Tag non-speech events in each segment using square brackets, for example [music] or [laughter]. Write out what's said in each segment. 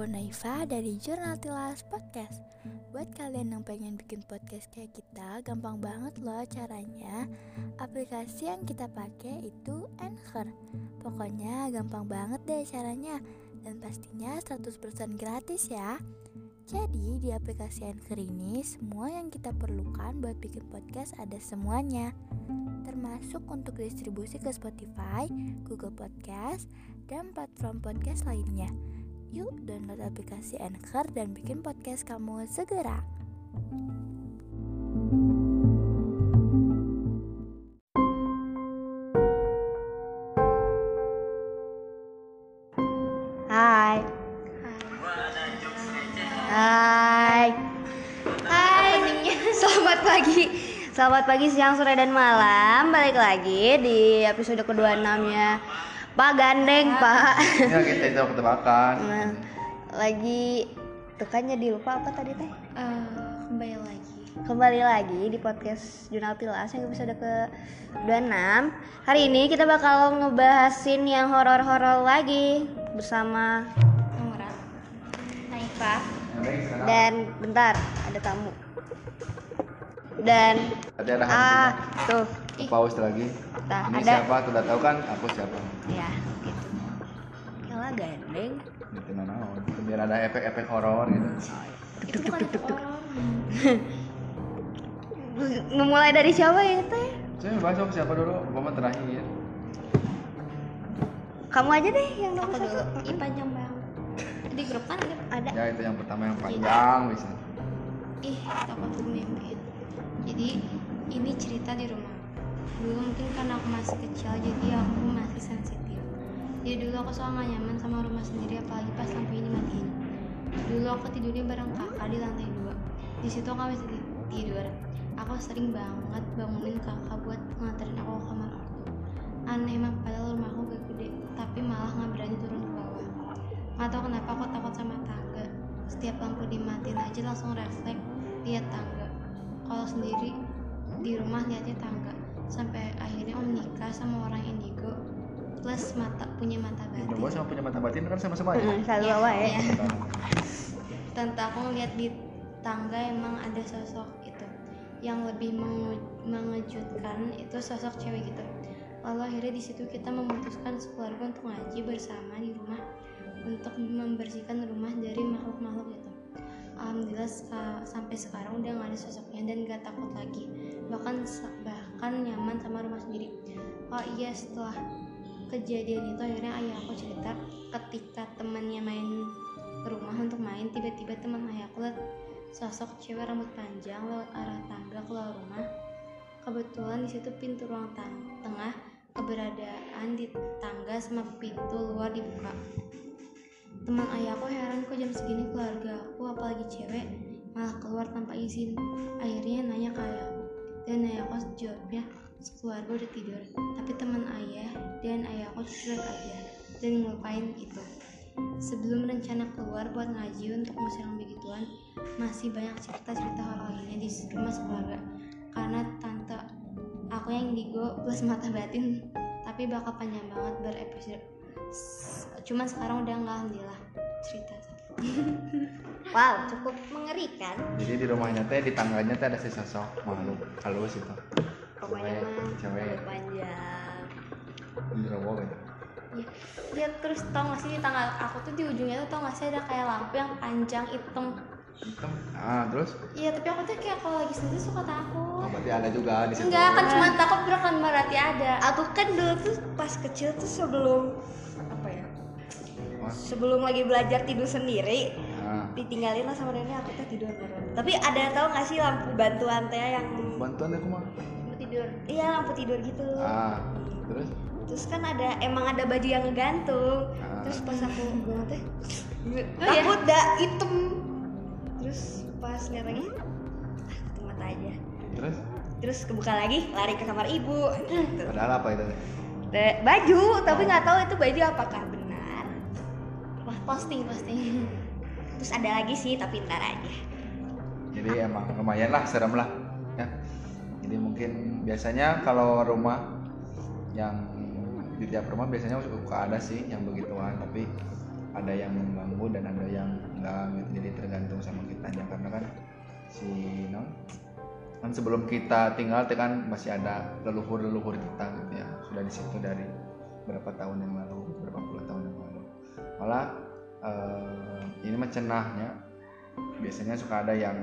aku Naifa dari Jurnal Tilas Podcast. Buat kalian yang pengen bikin podcast kayak kita Gampang banget loh caranya. Aplikasi yang kita pakai itu Anchor. Pokoknya gampang banget deh caranya. Dan pastinya 100% gratis ya. Jadi di aplikasi Anchor ini semua yang kita perlukan buat bikin podcast ada semuanya. Termasuk untuk distribusi ke Spotify, Google Podcast, dan platform podcast lainnya. Yuk download aplikasi Anchor dan bikin podcast kamu segera. Hai. Hai. Hai. Selamat pagi. Selamat pagi, siang, sore, dan malam. Balik lagi di episode ke-26 nya Pak Gandeng, Pak. Ya kita itu ketebakan. Nah, lagi tuh kan jadi lupa apa tadi teh? Eh, kembali lagi. Kembali lagi di podcast Jurnal Tilas yang episode ke-26 Hari ini kita bakal ngebahasin yang horor-horor lagi Bersama Umrah. Naifa. Dan bentar, ada tamu Dan ada Ah, hantunya. Tuh Paus lagi. Nah, Ini ada- siapa? Sudah tahu kan? Aku siapa? Ya, gitu Kela gandeng Gitu nah naon. Biar ada efek-efek horor gitu. Itu bukan horor. [laughs] Memulai dari siapa ya teh? Saya bahas sama siapa dulu? Gua terakhir. Kamu aja deh yang nomor satu dulu. Ih panjang banget. Di grup kan ada. Ada Ya itu yang pertama yang panjang bisa. Ih, takut gue mimpiin. Jadi ini cerita di rumah. Dulu mungkin karena aku masih kecil jadi aku masih sensitif. Jadi dulu aku gak nyaman sama rumah sendiri apalagi pas lampu ini matiin. Dulu aku tidurnya bareng kakak di lantai dua. Di situ aku bisa ti- tidur. Aku sering banget bangunin kakak buat nganterin aku ke kamar ortu. Aneh emang padahal rumah aku gak gede, tapi malah nggak berani turun ke bawah. Nggak tahu kenapa aku takut sama tangga. Setiap lampu dimatiin aja langsung refleks lihat tangga. Kalau sendiri di rumah lihatnya tangga. Sampai akhirnya om nikah sama orang indigo plus mata punya mata batin. gua sama punya mata batin kan sama-sama ya. Hmm, Selalu Iya, awal ya iya. Tante aku ngeliat di tangga emang ada sosok itu yang lebih mengejutkan itu sosok cewek gitu. Lalu akhirnya di situ kita memutuskan sekeluarga untuk ngaji bersama di rumah untuk membersihkan rumah dari makhluk-makhluk itu. Alhamdulillah sampai sekarang udah nggak ada sosoknya dan gak takut lagi. Bahkan sa- bahkan nyaman sama rumah sendiri. Oh iya setelah kejadian itu akhirnya ayah aku cerita ketika temannya main ke rumah untuk main tiba-tiba teman ayahku lihat sosok cewek rambut panjang lewat arah tangga keluar rumah. Kebetulan di situ pintu ruang tang- tengah keberadaan di tangga sama pintu luar dibuka. Teman ayahku heran kok jam segini keluarga aku apalagi cewek malah keluar tanpa izin. Akhirnya nanya ke ayahku dan ayahku jawabnya sekeluarga udah tidur. Tapi teman ayah dan ayahku cuek aja dan ngelupain itu. Sebelum rencana keluar buat ngaji untuk yang begituan masih banyak cerita-cerita horor lainnya di rumah sekeluarga. Karena tante aku yang indigo plus mata batin tapi bakal panjang banget berepisode. Cuman sekarang udah nggak alhamdulillah cerita [laughs] Wow, cukup mengerikan Jadi di rumahnya teh di tangganya teh ada sesosok makhluk halus itu. Pokoknya Cewek, panjang Genderuwo gitu. ya, ya terus tau gak sih di tanggal aku tuh di ujungnya tuh tau gak sih ada kayak lampu yang panjang hitam Hitam. Ah, terus iya tapi aku tuh kayak kalau lagi sendiri suka oh, takut berarti ada juga di situ. enggak kan cuma takut bukan berarti ada Aku kan dulu tuh pas kecil tuh sebelum Apa ya. Sebelum lagi belajar tidur sendiri Ah, Ditinggalin lah sama nenek aku tuh tidur bareng. Tapi ada tau gak sih lampu bantuan teh yang bantuan aku mah. mau tidur. Iya lampu tidur gitu. Ah, terus? Terus kan ada emang ada baju yang ngegantung. Ah. Terus pas aku bangun teh iya? Takut dah hitam. Terus pas lihat lagi ah, Temat aja. Terus? Terus kebuka lagi lari ke kamar ibu. Gitu. padahal apa itu? Baju tapi nggak tahu itu baju apakah benar. Wah posting posting terus ada lagi sih tapi ntar aja. Jadi emang lumayan lah serem lah ya. Jadi mungkin biasanya kalau rumah yang di tiap rumah biasanya suka ada sih yang begituan tapi ada yang mengganggu dan ada yang enggak jadi tergantung sama kitanya. Karena kan si non kan sebelum kita tinggal tuh kan masih ada leluhur leluhur kita gitu ya. Sudah di situ dari berapa tahun yang lalu berapa puluh tahun yang lalu. Malah eh, ini mah cenahnya. Biasanya suka ada yang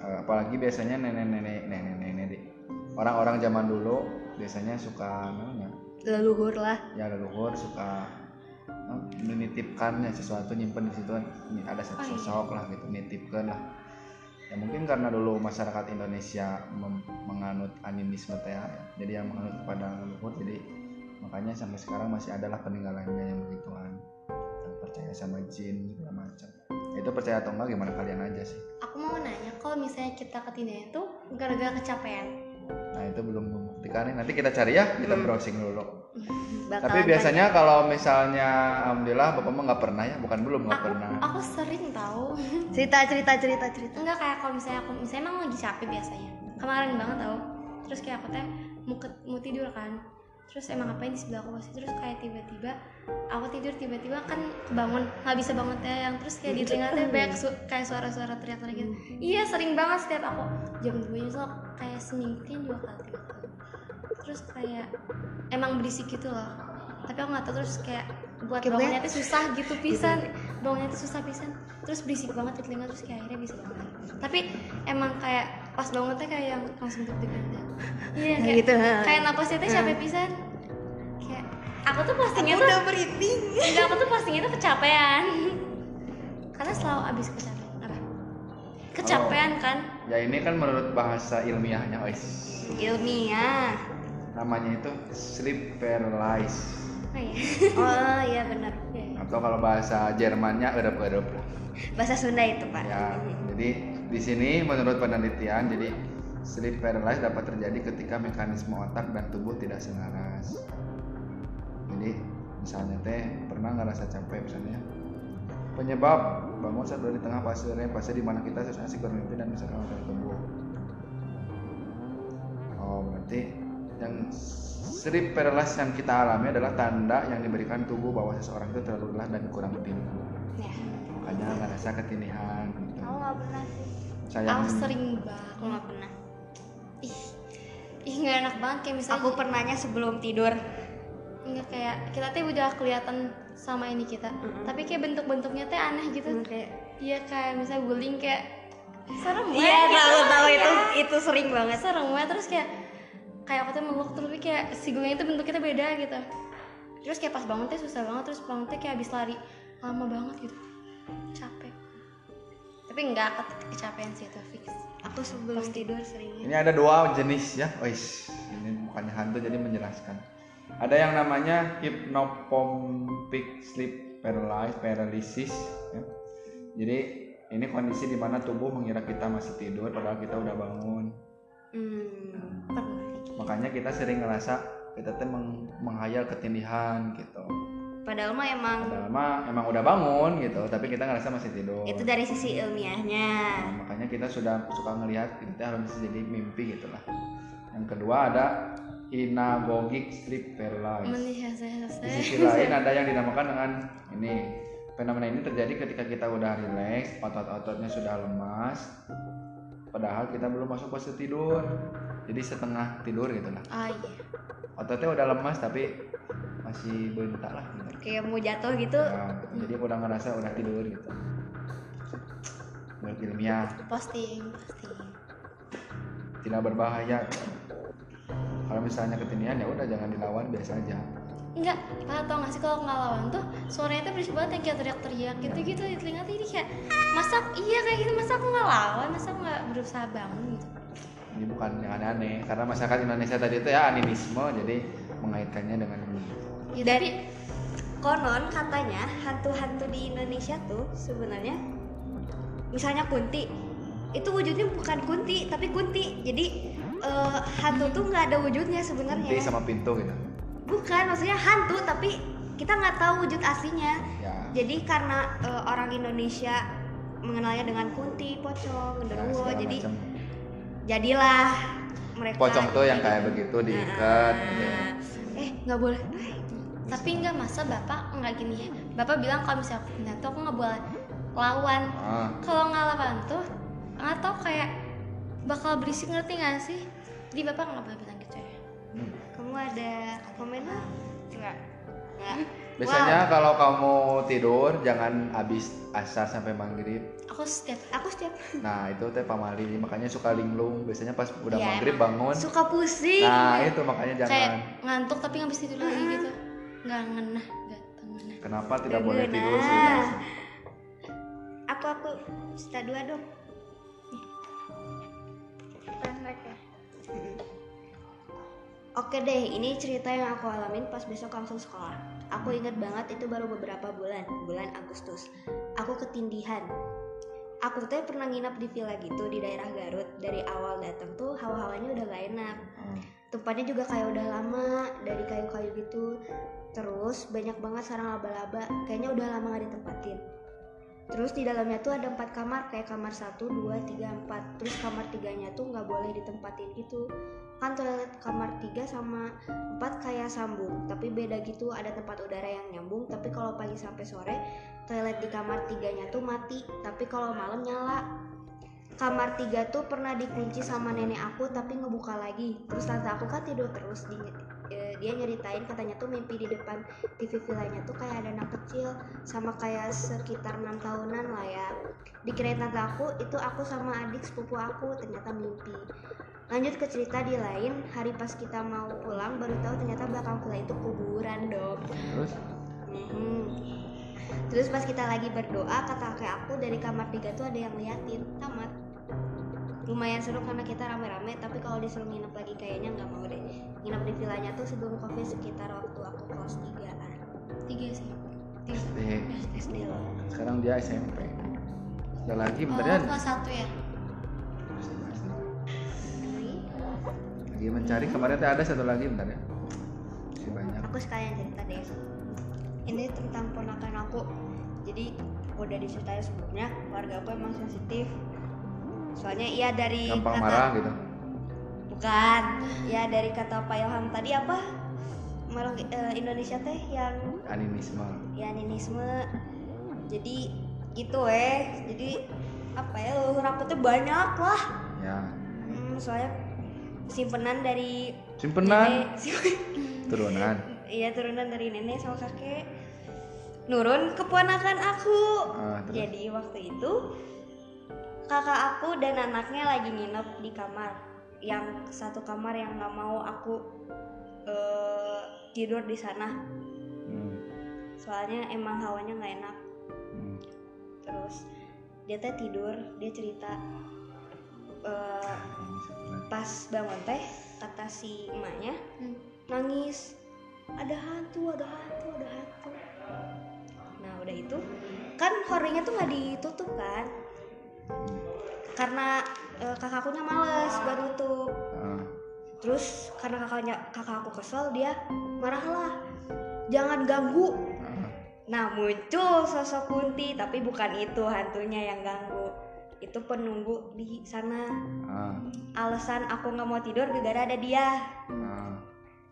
eh, apalagi biasanya nenek-nenek nenek-nenek orang-orang zaman dulu biasanya suka namanya? Leluhur lah. Ya leluhur suka eh, menitipkan ya sesuatu nyimpen di situ ini ada satu Oh, iya. sosok lah gitu nitipkan lah. Ya mungkin karena dulu masyarakat Indonesia menganut animisme teh ya, jadi yang menganut kepada leluhur jadi makanya sampai sekarang masih adalah peninggalannya yang begituan percaya sama jin segala macam. Itu percaya atau enggak gimana kalian aja sih? Aku mau nanya kalau misalnya kita ketindihan itu gara-gara kecapean? Nah itu belum membuktikan nih. nanti kita cari ya kita Hmm. browsing dulu. [laughs] Bakalan tapi biasanya kalau misalnya alhamdulillah bapak mah nggak pernah ya? Bukan belum nggak pernah. aku sering tahu. Tanya. [laughs] cerita cerita cerita cerita. Enggak kayak kalau misalnya aku misalnya emang lagi capek biasanya. Kemarin banget tau. Terus kayak aku teh mau, ke- mau tidur kan terus emang ngapain di sebelah aku pasti. Terus kayak tiba-tiba aku tidur tiba-tiba kan kebangun nggak bisa bangun teh yang terus kayak di telinga teh banyak su- kayak suara-suara teriak-teriak gitu. Iya sering banget setiap aku. Jam 2 nyesel kayak seminggu kayaknya dua kali tiga kali. Terus kayak emang berisik gitu loh. Tapi aku nggak tahu terus kayak buat bangunnya tuh susah gitu pisan. Bangunnya tuh susah pisan. Terus berisik banget di telinga terus kayak akhirnya bisa bangun. Tapi emang kayak pas bangun teh kayak yang langsung deg-degan iya [laughs] kayak gitu, kayak napasnya teh capek pisan aku tuh postingnya tuh merinding. Enggak aku tuh postingnya tuh kecapean. Karena selalu abis kecapean. Apa? Kecapean kan? Ya ini kan menurut bahasa ilmiahnya guys ilmiah. Namanya itu sleep paralysis. Oh iya. [laughs] Oh iya benar. Iya. atau kalau bahasa Jermannya erep-erep lah bahasa Sunda itu pak. Ya jadi di sini menurut penelitian jadi sleep paralysis dapat terjadi ketika mekanisme otak dan tubuh tidak selaras jadi misalnya teh pernah ngerasa capek misalnya? Penyebab bangun saat berada di tengah fase REM fase di mana kita sesuai asik bermimpi dan misalkan otak tubuh oh berarti yang sleep paralysis yang kita alami adalah tanda yang diberikan tubuh bahwa seseorang itu terlalu lelah dan kurang tidur ya. Makanya ngerasa ketindihan gitu. aku nggak pernah sih. Sayang. Aku sering banget. Aku nggak pernah. Ih ih nggak enak banget kayak misalnya aku pernahnya sebelum tidur nggak kayak kita tuh udah kelihatan sama ini kita. Mm-mm. tapi kayak bentuk-bentuknya teh aneh gitu. Hmm, kayak iya kayak misalnya guling kayak serem iya banget tahu gitu. tahu Iya. itu itu sering banget. Serem banget terus kayak kayak aku tuh meluk terus tapi kayak si guling itu bentuknya tuh beda gitu. Terus kayak pas bangun teh susah banget terus bangun teh kayak habis lari lama banget gitu. Capek. Tapi nggak ke- kecapean sih itu fix. Aku sebelum tidur sering ini ada dua jenis ya. Ois. ini bukannya hantu jadi menjelaskan ada yang namanya hypnopompic sleep paralysis paralysis ya. jadi ini kondisi di mana tubuh mengira kita masih tidur padahal kita udah bangun. Hmm. makanya kita sering ngerasa kita tuh meng- menghayal ketindihan gitu. Padahal mah emang padahal mah emang udah bangun gitu. Tapi kita ngerasa masih tidur. Itu dari sisi ilmiahnya. Nah, makanya kita sudah suka ngelihat kita harus jadi mimpi gitulah. Yang kedua ada inagogic sleep paralysis di sisi lain ada yang dinamakan dengan ini. Fenomena ini terjadi ketika kita udah rileks otot-ototnya sudah lemas padahal kita belum masuk fase tidur. Jadi setengah tidur gitu lah. Ah iya. Ototnya udah lemas tapi masih bentak lah gitu. kayak mau jatuh gitu. Ya, jadi udah ngerasa udah tidur gitu. Menurut ilmiah. Posting posting. Tidak berbahaya kalau misalnya ketindihan ya udah jangan dilawan biasa aja. Enggak, Pak tau gak sih kalau nggak lawan tuh suaranya tuh berisik banget yang kayak teriak-teriak gitu-gitu di telinga tuh jadi kayak masa iya kayak gitu masa aku nggak lawan? Masa aku nggak berusaha bangun? Gitu. Ini bukan yang aneh-aneh karena masyarakat Indonesia tadi itu ya animisme jadi mengaitkannya dengan ini. Ya, tapi konon katanya hantu-hantu di Indonesia tuh sebenarnya misalnya kunti itu wujudnya bukan kunti tapi kunti. Jadi eh, hantu tuh nggak ada wujudnya sebenarnya. Kunti sama pintu gitu? Bukan maksudnya hantu tapi kita nggak tahu wujud aslinya. Ya. Jadi karena eh, orang Indonesia mengenalnya dengan kunti pocong ya, genderuwo segala jadi macam. jadilah mereka pocong tuh yang jadi- kayak begitu diikat gitu. Nah, eh nggak boleh. Tapi nggak masa bapak nggak gini ya? Bapak bilang kalau misalnya tuh aku nggak boleh lawan. Ah. Kalau nggak lawan tuh nggak tau kayak bakal berisik ngerti nggak sih? Jadi bapak nggak boleh bilang gitu ya? Hmm. kamu ada komen nggak? Enggak nggak. Biasanya kalau kamu tidur jangan habis asar sampai maghrib. Aku setiap aku setiap. Nah itu teh pamali makanya suka linglung. Biasanya pas udah Iya, maghrib bangun. Suka pusing. Nah itu makanya kayak jangan. ngantuk tapi nggak bisa tidur lagi gitu. Nggak ngenah nggak tengenah kenapa tidak Nggak boleh ngena. tidur sih? Aku aku sta dua dong Oke deh, ini cerita yang aku alamin pas besok langsung sekolah. Aku ingat banget itu baru beberapa bulan, bulan Agustus. Aku ketindihan. Aku tuh pernah nginap di villa gitu di daerah Garut. Dari awal datang tuh hawa-hawanya udah gak enak. Hmm. Tempatnya juga kayak udah lama dari kayu-kayu gitu. Terus banyak banget sarang laba-laba. Kayaknya udah lama gak ditempatin. Terus di dalamnya tuh ada empat kamar kayak kamar 1, 2, 3, 4 Terus kamar tiganya tuh nggak boleh ditempatin gitu. Kan toilet kamar 3 sama 4 kayak sambung Tapi beda gitu. Ada tempat udara yang nyambung Tapi kalau pagi sampai sore toilet di kamar tiganya tuh mati Tapi kalau malam nyala. Kamar 3 tuh pernah dikunci sama nenek aku tapi ngebuka lagi. Terus tante aku kan tidur terus di, dia nyeritain katanya tuh mimpi di depan TV villanya tuh kayak ada anak kecil sama kayak sekitar enam tahunan lah ya. Dikirain tante aku itu aku sama adik sepupu aku ternyata mimpi. Lanjut ke cerita di lain hari pas kita mau pulang baru tahu ternyata belakang villa itu kuburan dong terus? Mhm. terus pas kita lagi berdoa kata kakek aku dari kamar tiga tuh ada yang liatin tamat. Lumayan seru karena kita rame-rame tapi kalau disuruh nginep lagi kayaknya nggak mau deh nginep di villanya tuh sebelum covid sekitar waktu aku kelas 3an tiga sih. Tiga eh, SD loh sekarang dia SMP ada lagi oh bentar ya kelas satu ya? Lagi mencari kemarin teh ada satu lagi bentar ya. Masih banyak. Aku sekalian cerita deh. Ini tentang ponakan aku. Jadi udah diceritain sebelumnya keluarga aku emang sensitif. Soalnya iya dari gampang kata marah gitu bukan. Ya dari kata Pak Ilham tadi apa? Malang eh, Indonesia teh yang animisme. Ya ninisme jadi gitu eh. Jadi apa ya leluhur aku tuh banyak lah. Ya. Hmm, soalnya simpenan dari simpenan? nenek. [laughs] Turunan. Iya turunan dari nenek sama kakek. Nurun keponakan aku. Ah, terus? jadi waktu itu kakak aku dan anaknya lagi nginep di kamar yang satu kamar yang nggak mau aku eh, tidur di sana Hmm, soalnya emang hawanya nggak enak hmm. terus dia teh tidur dia cerita eh, lagi. pas bangun teh kata si emaknya Hmm. nangis ada hantu ada hantu ada hantu nah udah itu kan horengnya tuh nggak ditutup kan karena eh, kakakkunya males buat nutup. Ah, terus karena kakaknya kakak aku kesel dia marahlah. Jangan ganggu. Ah. nah muncul sosok kunti tapi bukan itu hantunya yang ganggu. Itu penunggu di sana. Ah, alasan aku nggak mau tidur gara-gara ada dia. Ah.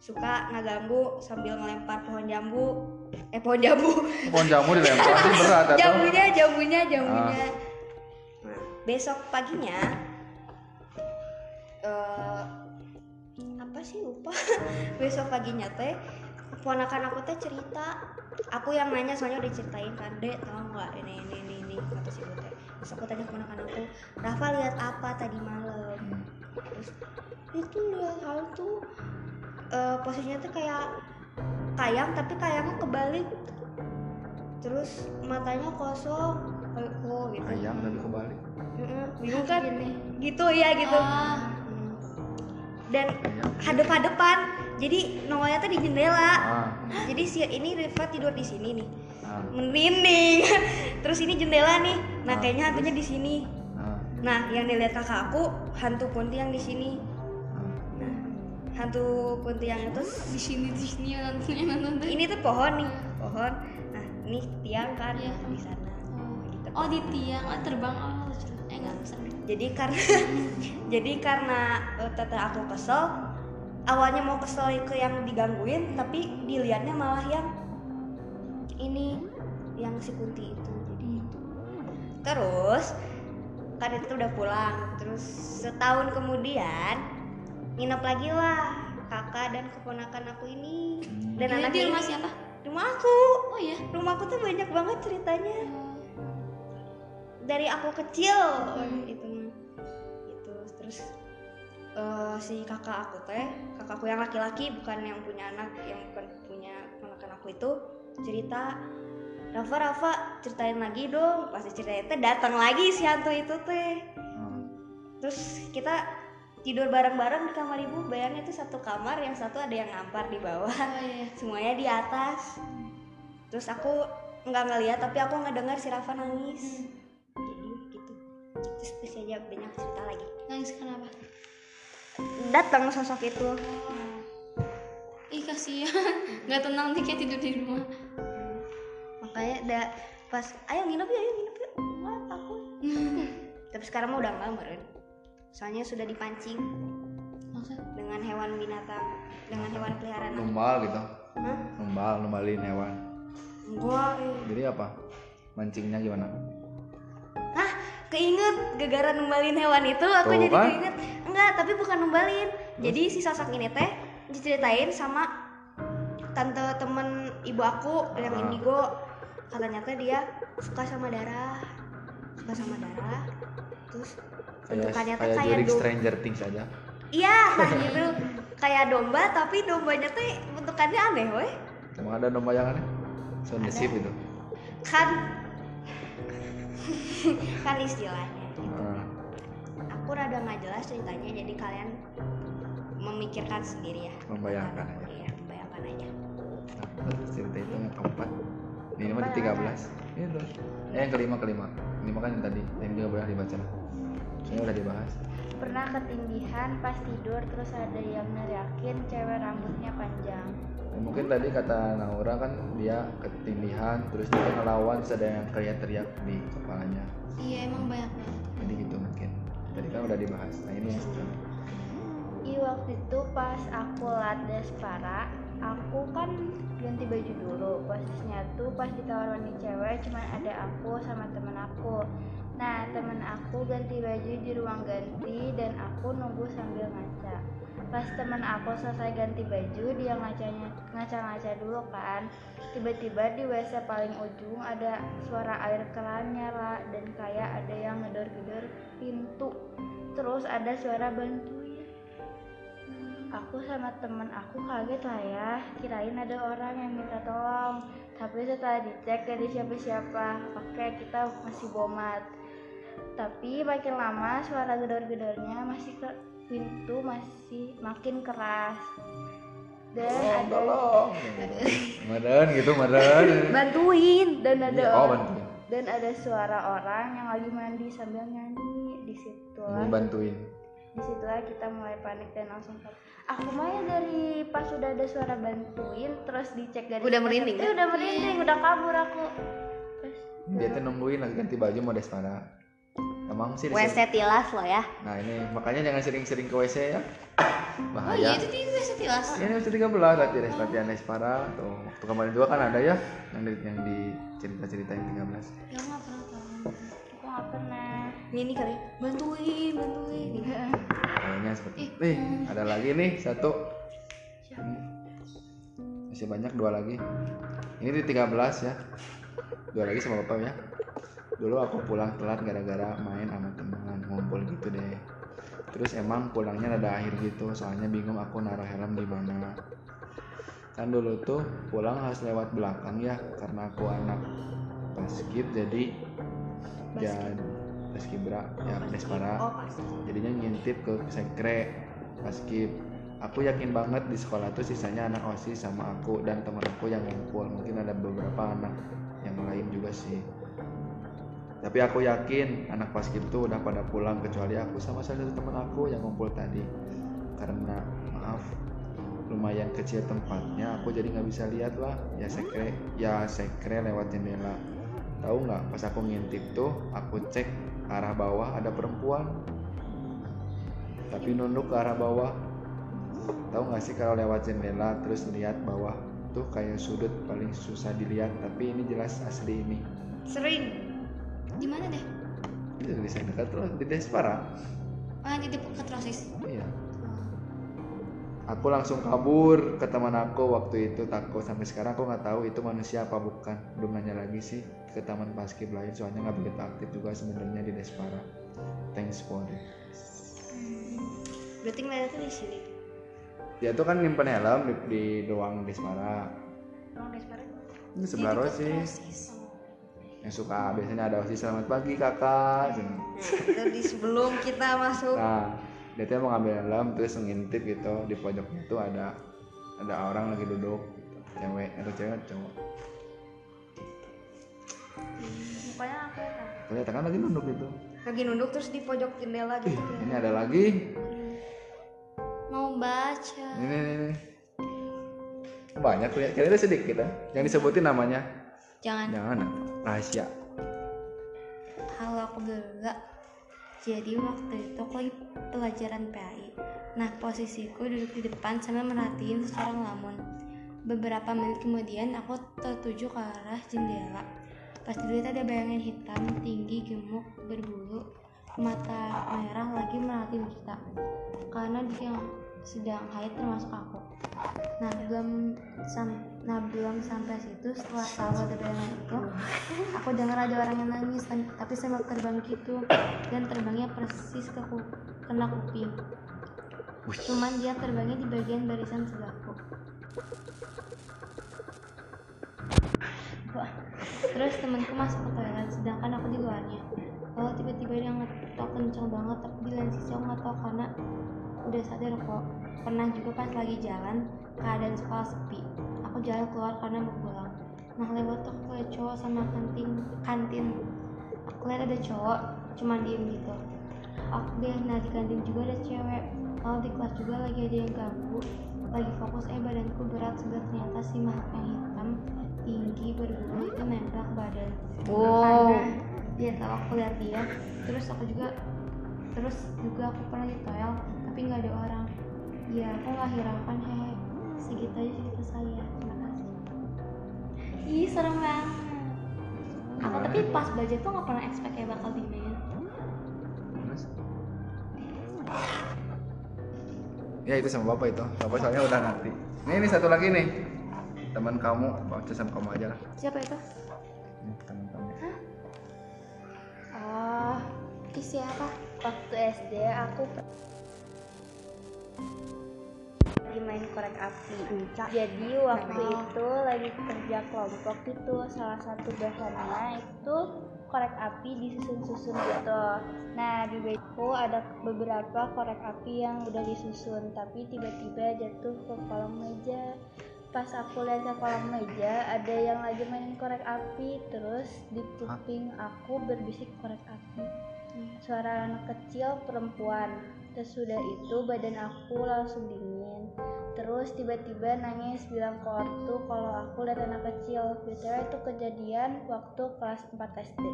suka ngeganggu sambil ngelempar pohon jambu. Eh pohon jambu. Pohon jamu dilempar berat [laughs] atau? Jambunya jambunya jambunya. Nah, besok paginya eh apa sih lupa. [laughs] Besok paginya teh ponakan aku teh cerita. Aku yang nanya soalnya udah ceritain kan dek tahu nggak? Ini ini ini ini kata si teh terus aku tanya ponakan aku Rafa lihat apa tadi malam? Terus itu lihat hantu eh posisinya tuh kayak kayang tapi kayangnya kebalik. Terus matanya kosong oh gitu? Ayam tapi kebalik. Bingung kan? gitu ya gitu. Ah, dan ayam. hadep-hadepan. Jadi nongolnya tuh di jendela. Ah, jadi si ini Riva tidur di sini nih. Ah, merinding. [laughs] Terus ini jendela nih. Nah Ah, kayaknya hantunya di sini. Ah, nah yang dilihat kakak aku hantu kunti yang di sini. Ah. nah hantu kunti yang itu. Di sini di sini ya tuh. ini tuh pohon nih. Pohon. Nah ini tiang kan? Iya. di sana oh di tiang oh terbang. Oh eh nggak bisa. Jadi karena [laughs] jadi karena tete aku kesel awalnya mau kesel ke yang digangguin tapi dilihatnya malah yang ini yang si Kunti itu. Jadi itu. Terus kan itu udah pulang. Terus setahun kemudian nginep lagi lah kakak dan keponakan aku ini. Dan anak di rumah ini. siapa? Rumah aku. Oh iya? Rumahku tuh banyak banget ceritanya dari aku kecil. Itu mah. Itu terus eh, si kakak aku teh kakakku yang laki-laki bukan yang punya anak yang bukan punya ponakan aku itu cerita Rafa Rafa ceritain lagi dong. Pasti ceritain teh datang lagi si hantu itu teh. Hmm. terus kita tidur bareng-bareng di kamar ibu. Bayangin itu satu kamar yang satu ada yang ngampar di bawah. Oh iya. [laughs] Semuanya di atas. Terus aku nggak ngeliat tapi aku nggak dengar si Rafa nangis. Gitu terus terus aja banyak cerita lagi. Nangis kenapa datang sosok itu. Ih kasihan. [laughs] Nggak tenang nih kayak tidur di rumah. Makanya ada pas ayo nginep ya ayo nginep yuk. Nggak, aku. [laughs] Tapi sekarang mah udah nggak meren soalnya sudah dipancing. Maksud dengan hewan binatang dengan hewan peliharaan numbal gitu. Hah? numbal numbalin hewan. Enggak eh. jadi apa? Mancingnya gimana keinget gegara numbalin hewan itu aku Tuh jadi kan. keinget. Enggak tapi bukan numbalin. Jadi si sosok ini teh diceritain sama tante temen ibu aku yang Ah. indigo. Katanya teh dia suka sama darah suka sama darah. Terus bentukannya teh kayak domba Stranger Things aja. Iya nah gitu. Kayak domba tapi dombanya teh bentukannya aneh weh. Emang ada domba yang aneh? Sound the itu. Kan [laughs] kan istilahnya. Ah, aku rada nggak jelas ceritanya jadi kalian memikirkan sendiri ya. Membayangkan aja. Iya membayangkan aja. Nah, cerita itu yang keempat. Ini mah di 13 itu eh yang kelima kelima. Kelima kan yang tadi yang juga boleh dibaca saya udah dibahas. Pernah ketindihan pas tidur terus ada yang neriakin cewek rambutnya panjang. Mungkin tadi kata Naura kan dia ketindihan terus dia ngelawan terus ada yang kayak teriak di kepalanya iya emang banyak banget jadi gitu mungkin tadi kan udah dibahas nah ini yang setelah Ih waktu itu pas aku lades para, aku kan ganti baju dulu. Posisinya tuh pas ditawar mandi cewek cuman ada aku sama temen aku. Nah temen aku ganti baju di ruang ganti dan aku nunggu sambil ngaca. Pas temen aku selesai ganti baju dia ngacanya ngaca-ngaca dulu kan. Tiba-tiba di WC paling ujung ada suara air keran nyala dan kayak ada yang ngedor-gedor pintu. Terus ada suara bantuin. Aku sama temen aku kaget lah ya, kirain ada orang yang minta tolong. Tapi setelah dicek ada siapa-siapa, oke kita masih bomat. Tapi makin lama suara gedor-gedornya masih ke pintu masih makin keras. Dan ada tolong. [laughs] Madan gitu Madan bantuin dan ada Iya, oh orang- bantuin. dan ada suara orang yang lagi mandi sambil nyanyi di situ ini bantuin. Di situlah kita mulai panik dan langsung aku mah ya dari pas sudah ada suara bantuin terus dicek dari Udah merinding, kan? udah merinding udah kabur aku. Terus dia tuh nungguin lagi ganti baju mau despada emang sih WC tilas loh ya. Nah ini makanya jangan sering-sering ke WC ya. Oh bahaya. iya itu di WC tilas. Ini WC 13 latihan latihan Despara tuh waktu kemarin juga kan ada ya yang di, yang di cerita-cerita yang 13 ya nggak pernah tahu. Aku nggak pernah. Ini kali bantuin bantuin. Kayaknya seperti itu. Nih ada lagi nih satu. Hmm. masih banyak dua lagi. Ini di 13 ya. Dua lagi sama bapak ya dulu aku pulang telat gara-gara main sama teman ngumpul gitu deh. Terus emang pulangnya ada akhir gitu soalnya bingung aku naruh helm di mana. Kan dulu tuh pulang harus lewat belakang ya karena aku anak basket jadi ya paskibra ya despara oh jadinya ngintip ke sekre paskib. Aku yakin banget di sekolah tuh sisanya anak osis sama aku dan teman aku yang ngumpul. Mungkin ada beberapa anak yang lain juga sih tapi aku yakin anak paskib tuh udah pada pulang kecuali aku sama salah satu teman aku yang ngumpul tadi. Karena maaf lumayan kecil tempatnya aku jadi nggak bisa lihat lah. Ya sekre ya sekre lewat jendela. Tahu nggak pas aku ngintip tuh aku cek arah bawah ada perempuan. Tapi nunduk ke arah bawah. Tahu nggak sih kalau lewat jendela terus lihat bawah tuh kayak sudut paling susah dilihat. Tapi ini jelas asli ini. Sering. Di mana deh? Itu di sana dekat terus di Despara. Oh di dekat rosis iya. Aku langsung kabur ke teman aku waktu itu takut sampai sekarang aku nggak tahu itu manusia apa bukan. Belum nanya lagi sih ke taman paskib lain soalnya nggak begitu aktif juga sebenarnya di Despara. Thanks for it. Berarti ngeliatnya tuh di sini. dia tuh kan nyimpen helm di, di ruang Despara. Ruang Despara. ini sebelah Rosis yang suka biasanya ada osis selamat pagi kakak Cina. Itu di sebelum kita masuk. nah dia tuh mau ngambil helm terus ngintip gitu di pojoknya tuh ada ada orang lagi duduk gitu. cewek atau cewek cowok Mukanya apa ya? Kelihatan kan lagi nunduk gitu Lagi nunduk terus di pojok jendela gitu. ini ada lagi mau baca ini ini, ini. banyak kira sedikit ya yang disebutin namanya jangan jangan rahasia. Halo aku Gaga jadi waktu itu aku lagi pelajaran PAI nah posisiku duduk di depan sambil merhatiin seseorang lamun. Beberapa menit kemudian aku tertuju ke arah jendela. Pas dilihat ada bayangan hitam tinggi gemuk berbulu mata merah lagi merhatiin kita. Karena dia sedang haid termasuk aku. Nah belum sam- nah belum sampai situ setelah tahu ada bayangan itu aku dengar ada orang yang nangis tapi sambil terbang gitu. Dan terbangnya persis ke ku- kena kuping. Cuman dia terbangnya di bagian barisan sebelahku terus temanku masuk ke toilet sedangkan aku di luarnya. Lalu tiba-tiba dia ngetok kenceng banget tapi di lain sisi aku nggak tahu karena udah sadar kok. Pernah juga pas lagi jalan keadaan sekolah sepi aku jalan keluar karena mau pulang. Nah lewat tuh aku liat cowok sama kantin kantin. Aku lihat ada cowok cuma diem gitu. Aku deh nah di kantin juga ada cewek. Lalu di kelas juga lagi ada yang ganggu. Lagi fokus eh badanku berat sebelah ternyata si makhluk yang hitam tinggi berbulu itu nempel ke badan. Wow. karena dia tahu aku lihat dia. Terus aku juga terus juga aku pernah di toilet tapi nggak ada orang. Ya aku nggak hiraukan hehe segitu aja cerita saya. Terima kasih ih serem banget. Aku tapi pas belajar tuh nggak pernah expect kayak bakal dimain terus ya itu sama bapak itu. Bapak soalnya udah ngerti ini ini satu lagi nih. Teman kamu baca sama kamu aja lah. Siapa itu? Ini teman kamu. Oh, isi apa waktu SD aku lagi main korek api. Jadi waktu itu lagi kerja kelompok itu salah satu bahannya itu korek api disusun-susun gitu. Nah di beku ada beberapa korek api yang udah disusun tapi tiba-tiba jatuh ke kolong meja. Pas aku lihat ke kolong meja ada yang lagi mainin korek api terus di kuping aku berbisik korek api suara anak kecil perempuan terus sudah itu badan aku langsung dingin terus tiba-tiba nangis bilang ke ortu kalau aku lihat anak kecil btw itu kejadian waktu kelas 4 SD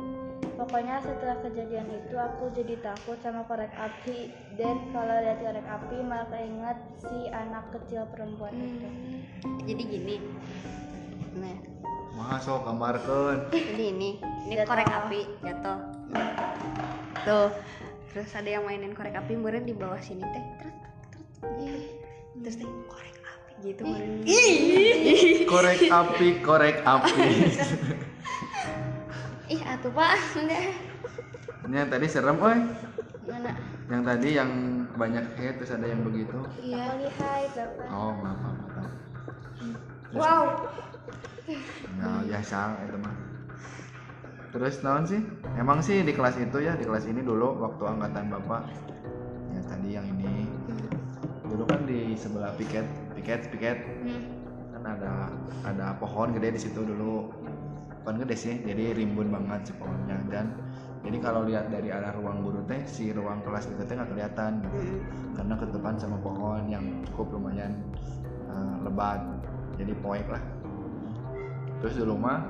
pokoknya setelah kejadian itu aku jadi takut sama korek api dan kalau lihat korek api malah keinget si anak kecil perempuan itu Jadi gini. Nah, masuk kamarkan jadi ini. Ini Jatuh. korek api jatuh. Tuh. Terus ada yang mainin korek api meureun di bawah sini teh. Terus terus terus teh korek api gitu meureun. korek api korek api. [laughs] Ih atuh pak. Ini yang tadi serem oi. Mana? Yang tadi yang banyak head terus ada yang begitu. Iya Aku lihat bapak. Oh maaf maaf maaf. Wow. ya biasa itu mah terus naon sih? Emang sih di kelas itu ya di kelas ini dulu waktu angkatan bapak. Ya tadi yang ini. Dulu kan di sebelah piket piket piket. Hmm. kan ada ada pohon gede di situ dulu. Pohon gede sih jadi rimbun banget si pohonnya. Dan jadi kalau lihat dari arah ruang guru teh si ruang kelas itu teh nggak kelihatan. Gitu. karena ketutupan sama pohon yang cukup lumayan eh, lebat. Jadi poek lah. Terus dulu mah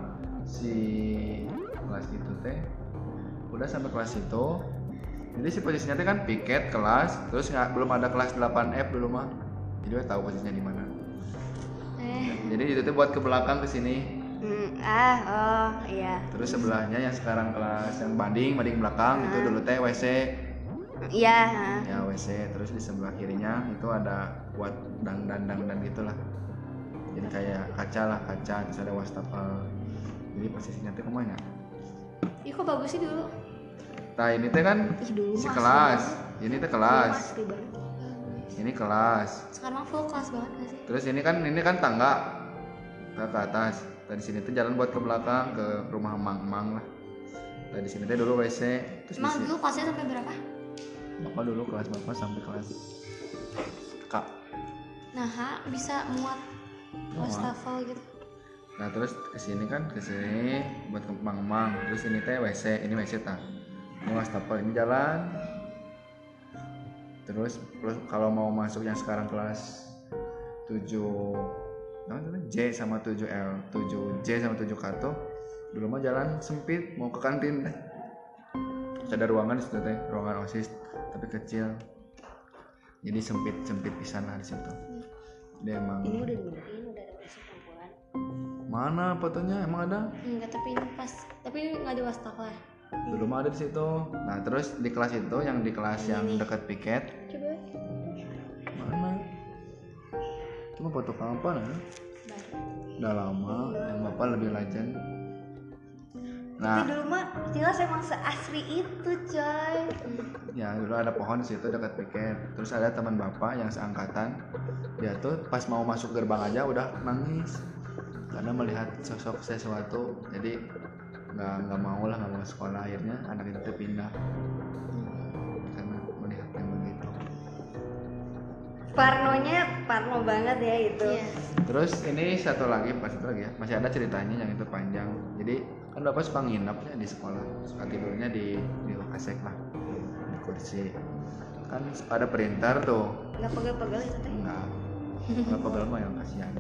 si kelas itu teh. Udah sampai kelas itu. Jadi si posisinya teh kan piket kelas terus nggak belum ada kelas 8F dulu mah. Jadi udah tahu posisinya di mana. Eh. Jadi itu tuh buat ke belakang ke sini. Hmm, ah oh iya. Terus sebelahnya yang sekarang kelas yang banding banding belakang itu dulu teh WC iya ah. ya WC terus di sebelah kirinya itu ada buat dang dan dang dan gitulah. Jadi kayak kaca lah kaca terus ada wastafel. Jadi posisinya tuh ke mana ih kok bagus sih dulu? Nah ini teh kan Ih, dulu si kelas. ini teh kelas. banget. Ini kelas. Sekarang full kelas banget gak sih? Terus ini kan ini kan tangga ke, ke atas dari sini tuh jalan buat ke belakang ke rumah mang mang lah. Dari sini teh dulu WC terus sini dulu kelasnya sampai berapa? Bapak dulu kelas bapak sampai kelas kak nah ha, bisa muat Muat. wastafel gitu Nah terus ke sini kan ke sini buat ke Mang. Terus ini teh WC, ini WC tah. Ini wastafel ini jalan. Terus kalau mau masuk yang sekarang kelas 7 nah, J sama 7L, 7J sama 7 Kato. Dulu mah jalan sempit mau ke kantin teh. Ada ruangan di situ teh, ruangan OSIS tapi kecil. Jadi sempit sempit pisan lah di situ. Dia emang ini udah dibenerin mana fotonya? Emang ada? enggak tapi ini pas. Tapi nggak ada wastafel dulu mah ada di situ. Nah terus di kelas itu yang di kelas yang dekat piket. Coba. Mana? Itu mah foto kapan ya? Udah lama yang bapak lebih legend? Tapi nah. dulu mah Tilas emang seasri itu coy. Ya dulu ada pohon di situ dekat piket. Terus ada teman bapak yang seangkatan. Dia tuh pas mau masuk gerbang aja udah nangis karena melihat sosok sesuatu jadi nggak nggak mau lah nggak mau sekolah. Akhirnya anak itu pindah. Karena melihat yang begitu. Parnonya Parno banget ya itu. Iya. Terus ini satu lagi, pas satu lagi ya, masih ada ceritanya yang itu panjang. Jadi kan bapak suka nginapnya di sekolah, suka tidurnya di di asek lah, di kursi. Kan ada printer tuh, nggak pegel-pegel itu teh. Enggak, enggak pegel mah yang kasihan.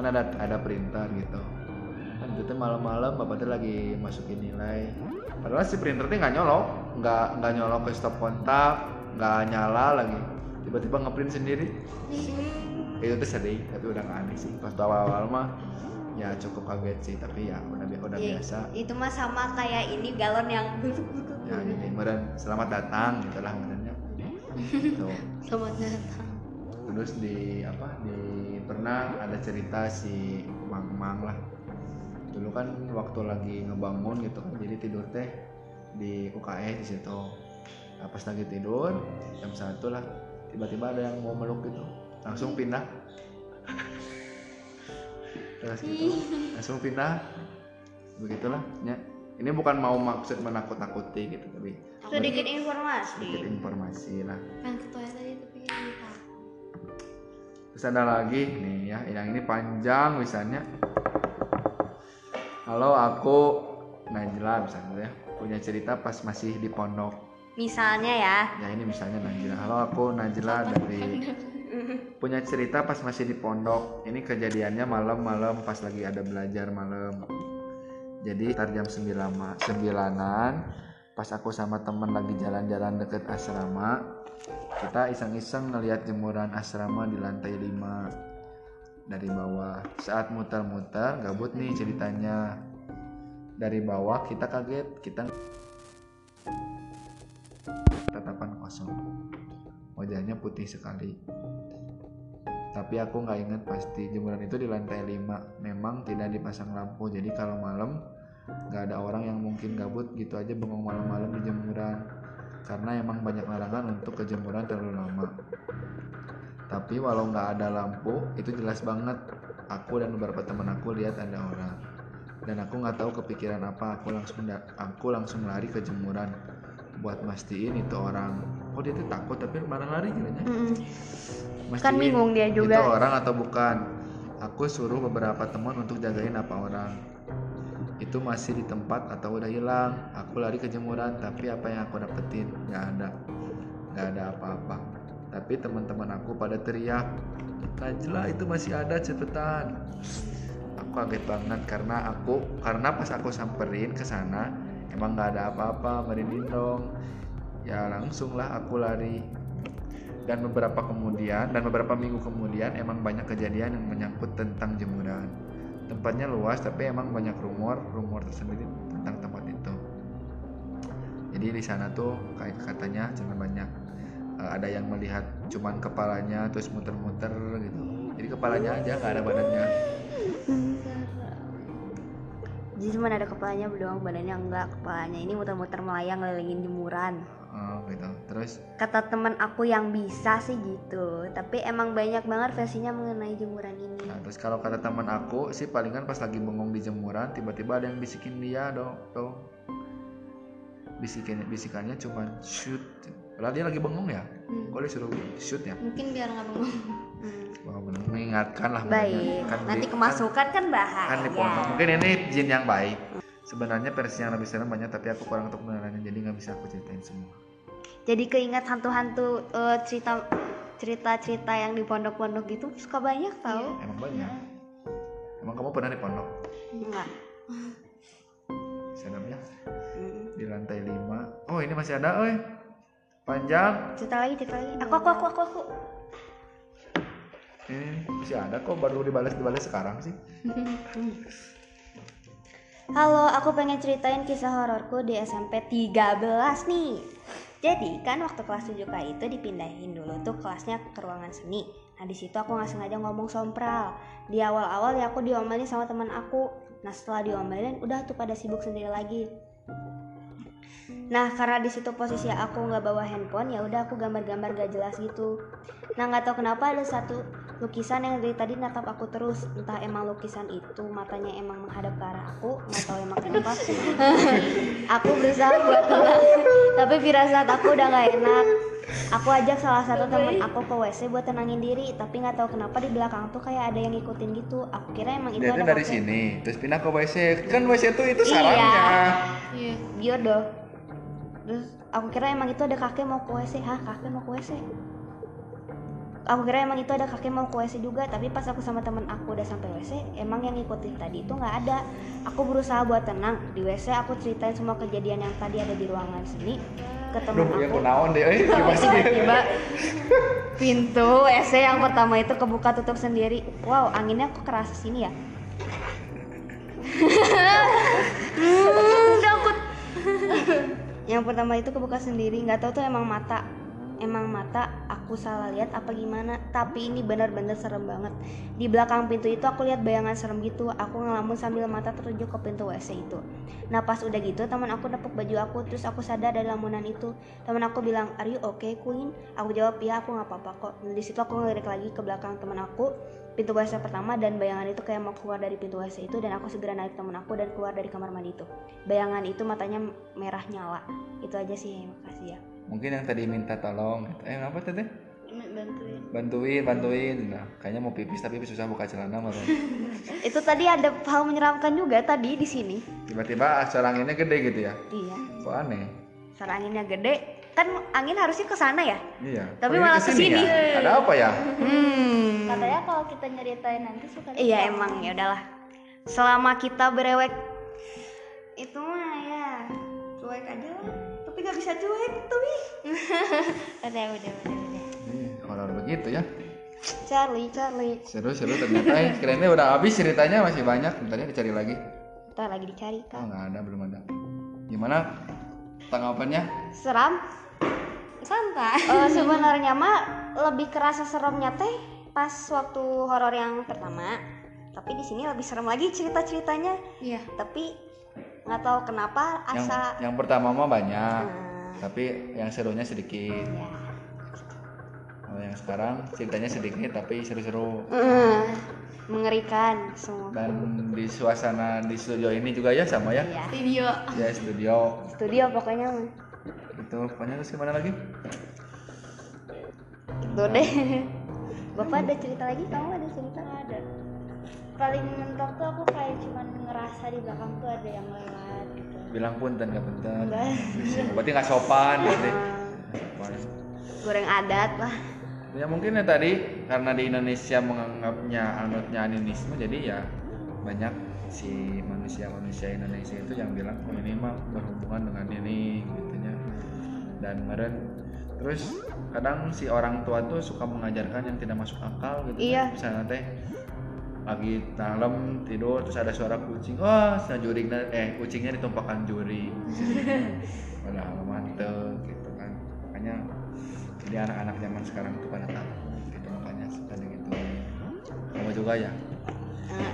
Kan ada ada printer gitu. Kan itu malam-malam bapak tuh lagi masukin nilai. Padahal si printer tuh nggak nyolok, nggak nggak nyolok ke stop kontak, nggak nyala lagi. Tiba-tiba ngeprint sendiri. Itu tuh sedih tapi udah gak aneh sih. Pas awal-awal mah ya cukup kaget sih tapi ya udah udah Iya, biasa. itu mah sama kayak ini galon yang ya ini meren. Selamat datang gitulah merennya. [laughs] Selamat datang terus di apa di pernah ada cerita si Mang Mang lah. Dulu kan waktu lagi ngebangun gitu kan jadi tidur teh di UKS di situ. Nah, pas lagi tidur jam satu lah tiba-tiba ada yang mau meluk gitu. Langsung pindah. [laughs] Terus gitu. Langsung pindah. Begitulah ya. Ini bukan mau maksud menakut-nakuti gitu tapi sedikit informasi. Sedikit informasi lah. Pengen ke toilet tadi Terus ada lagi nih ya, yang ini panjang misalnya. Halo aku Najla misalnya ya, punya cerita pas masih di pondok. misalnya ya Ya ini misalnya Najla. Halo aku Najla dari punya cerita pas masih di pondok. Ini kejadiannya malam-malam pas lagi ada belajar malam. Jadi tar jam 9 ma- sembilanan pas aku sama temen lagi jalan-jalan deket asrama kita iseng-iseng ngelihat jemuran asrama di lantai 5 dari bawah saat muter-muter gabut nih ceritanya. Dari bawah kita kaget kita tatapan kosong. Wajahnya putih sekali. Tapi aku nggak ingat pasti jemuran itu di lantai 5 memang tidak dipasang lampu jadi kalau malam nggak ada orang yang mungkin gabut. Gitu aja bengong malam-malam di jemuran karena emang banyak larangan untuk kejemuran terlalu lama. Tapi walau nggak ada lampu itu jelas banget. Aku dan beberapa teman aku lihat ada orang. Dan aku nggak tahu kepikiran apa aku langsung aku langsung lari ke jemuran. Buat mastiin itu orang. Oh dia tuh takut tapi marah lari kiranya. Kan bingung dia juga. itu orang atau bukan? Aku suruh beberapa teman untuk jagain apa orang itu masih di tempat atau udah hilang aku lari ke jemuran tapi apa yang aku dapetin nggak ada. Nggak ada apa-apa. Tapi teman-teman aku pada teriak Najla itu masih ada cepetan. Aku kaget banget karena aku karena pas aku samperin ke sana emang nggak ada apa-apa merinding dong. Ya langsung lah aku lari. Dan beberapa kemudian dan beberapa minggu kemudian emang banyak kejadian yang menyangkut tentang jemuran tempatnya luas tapi emang banyak rumor rumor tersendiri tentang tempat itu jadi di sana tuh kayak katanya cuma banyak eh, ada yang melihat cuman kepalanya terus muter-muter gitu jadi kepalanya aja nggak ada badannya Jadi cuma ada kepalanya doang, badannya enggak. Kepalanya ini muter-muter melayang ngelilingin jemuran. Gitu terus Kata teman aku yang bisa sih gitu. Tapi emang banyak banget versinya mengenai jemuran ini. Nah, terus kalau kata teman aku sih palingan pas lagi bengong di jemuran tiba-tiba ada yang bisikin dia dong dong bisikin bisikannya cuma shoot padahal dia lagi bengong ya Hmm. kok disuruh shoot ya mungkin biar nggak bengong. [laughs] Wah, bener. mengingatkan lah Baik. Kan Nanti di- kemasukan kan kan, bahaya. kan mungkin ini jin yang baik sebenarnya versi yang lebih serem banyak tapi aku kurang untuk menelannya jadi nggak bisa aku ceritain semua Jadi keinget hantu-hantu eh, cerita cerita-cerita yang di pondok-pondok gitu suka banyak tau. emang banyak emang kamu pernah di pondok Enggak. seremnya Hmm. di lantai 5 oh ini masih ada oi panjang Cerita lagi, cerita lagi. Aku, aku, aku, aku, aku. ini masih ada kok baru dibalas dibalas sekarang sih [laughs] Halo, aku pengen ceritain kisah hororku di SMP 13 nih. Jadi kan waktu kelas 7K itu dipindahin dulu tuh kelasnya ke ruangan seni. Nah di situ aku nggak sengaja ngomong sompral. Di awal-awal ya aku diomelin sama teman aku. Nah setelah diomelin udah tuh pada sibuk sendiri lagi. Nah karena di situ posisi aku nggak bawa handphone ya udah aku gambar-gambar gak jelas gitu. Nah nggak tahu kenapa ada satu lukisan yang dari tadi natap aku terus. Entah emang lukisan itu matanya emang menghadap ke arah aku nggak tahu emang kenapa. [laughs] Aku berusaha buat tenang tapi firasat aku udah nggak enak. Aku ajak salah satu teman aku ke WC buat tenangin diri tapi nggak tahu kenapa di belakang tuh kayak ada yang ngikutin gitu. Aku kira emang itu dia ada dari sini terus pindah ke WC kan WC tuh itu Iya. sarangnya. Iya. Jodoh terus aku kira emang itu ada kakek mau ke WC hah kakek mau ke WC aku kira emang itu ada kakek mau ke WC juga tapi pas aku sama temen aku udah sampai WC emang yang ngikutin tadi itu nggak ada. Aku berusaha buat tenang. Di WC aku ceritain semua kejadian yang tadi ada di ruangan sini ke temen yang aku. kunaon deh, eh, gimana sih? tiba pintu WC yang pertama itu kebuka tutup sendiri. Wow anginnya kok kerasa sini ya? [laughs] Hmm, takut yang pertama itu kebuka sendiri nggak tahu tuh emang mata. Emang mata aku salah lihat apa gimana. Tapi ini benar-benar serem banget. Di belakang pintu itu aku lihat bayangan serem gitu. Aku ngelamun sambil mata tertuju ke pintu WC itu. Nah pas udah gitu teman aku nepuk baju aku. Terus aku sadar dari lamunan itu. Teman aku bilang are you okay queen? Aku jawab ya aku nggak apa-apa kok. Nah, di situ aku ngelirik lagi ke belakang teman aku pintu WC pertama dan bayangan itu kayak mau keluar dari pintu WC itu dan aku segera naik teman aku dan keluar dari kamar mandi itu bayangan itu matanya merah nyala itu aja sih makasih ya Mungkin yang tadi minta tolong, eh apa tadi? bantuin Bantuin, bantuin. Nah, kayaknya mau pipis tapi susah buka celana malah. [laughs] itu tadi ada hal menyeramkan juga tadi di sini Tiba-tiba saranginnya gede gitu ya. iya Kok aneh? Sarang anginnya gede kan angin harusnya ke sana ya Iya. Tapi malah ke sini ke sini. ya? Ada apa ya? hmm Katanya kalau kita nyeritain nanti suka iya emang ya udahlah selama kita berewek itu mah ya cuek aja lah tapi gak bisa cuek tapi [laughs] udah udah udah udah horor begitu ya. Charlie Charlie Seru-seru ternyata. Eh, kirainnya udah habis ceritanya masih banyak. Bentar ya dicari lagi. kita lagi dicari Oh, kan nggak ada, belum ada. Gimana tanggapannya? seram santai Eh, [laughs] sebenarnya mah lebih kerasa seremnya teh pas waktu horor yang pertama tapi di sini lebih serem lagi cerita ceritanya iya tapi nggak tahu kenapa Yang asa yang pertama mah banyak, Nah, tapi yang serunya sedikit. ya. Kalau yang sekarang ceritanya sedikit tapi seru-seru. Eh, mengerikan semua Dan di suasana di studio ini juga ya sama ya. ya video Ya studio studio pokoknya mah. Itu pokoknya terus gimana lagi? gitu deh [laughs] bapak ada cerita lagi kamu ada cerita ada paling mentok tuh aku kayak cuman ngerasa di belakang tuh ada yang lewat gitu Bilang punten nggak punten. Enggak. [laughs] Berarti nggak sopan berarti. Sopan. goreng adat lah Ya mungkin ya tadi karena di Indonesia menganggapnya anutnya animisme jadi ya banyak si manusia-manusia Indonesia itu yang bilang oh ini mah berhubungan dengan ini gitu. Dan kemarin terus kadang si orang tua tuh suka mengajarkan yang tidak masuk akal gitu Iya. misalnya teh lagi malam tidur terus ada suara kucing wah oh, juring eh kucingnya ditumpahkan juring [laughs] padahal mantep gitu kan. Makanya jadi anak-anak zaman sekarang tuh pada tahu gitu makanya suka gitu kamu juga ya? Nah,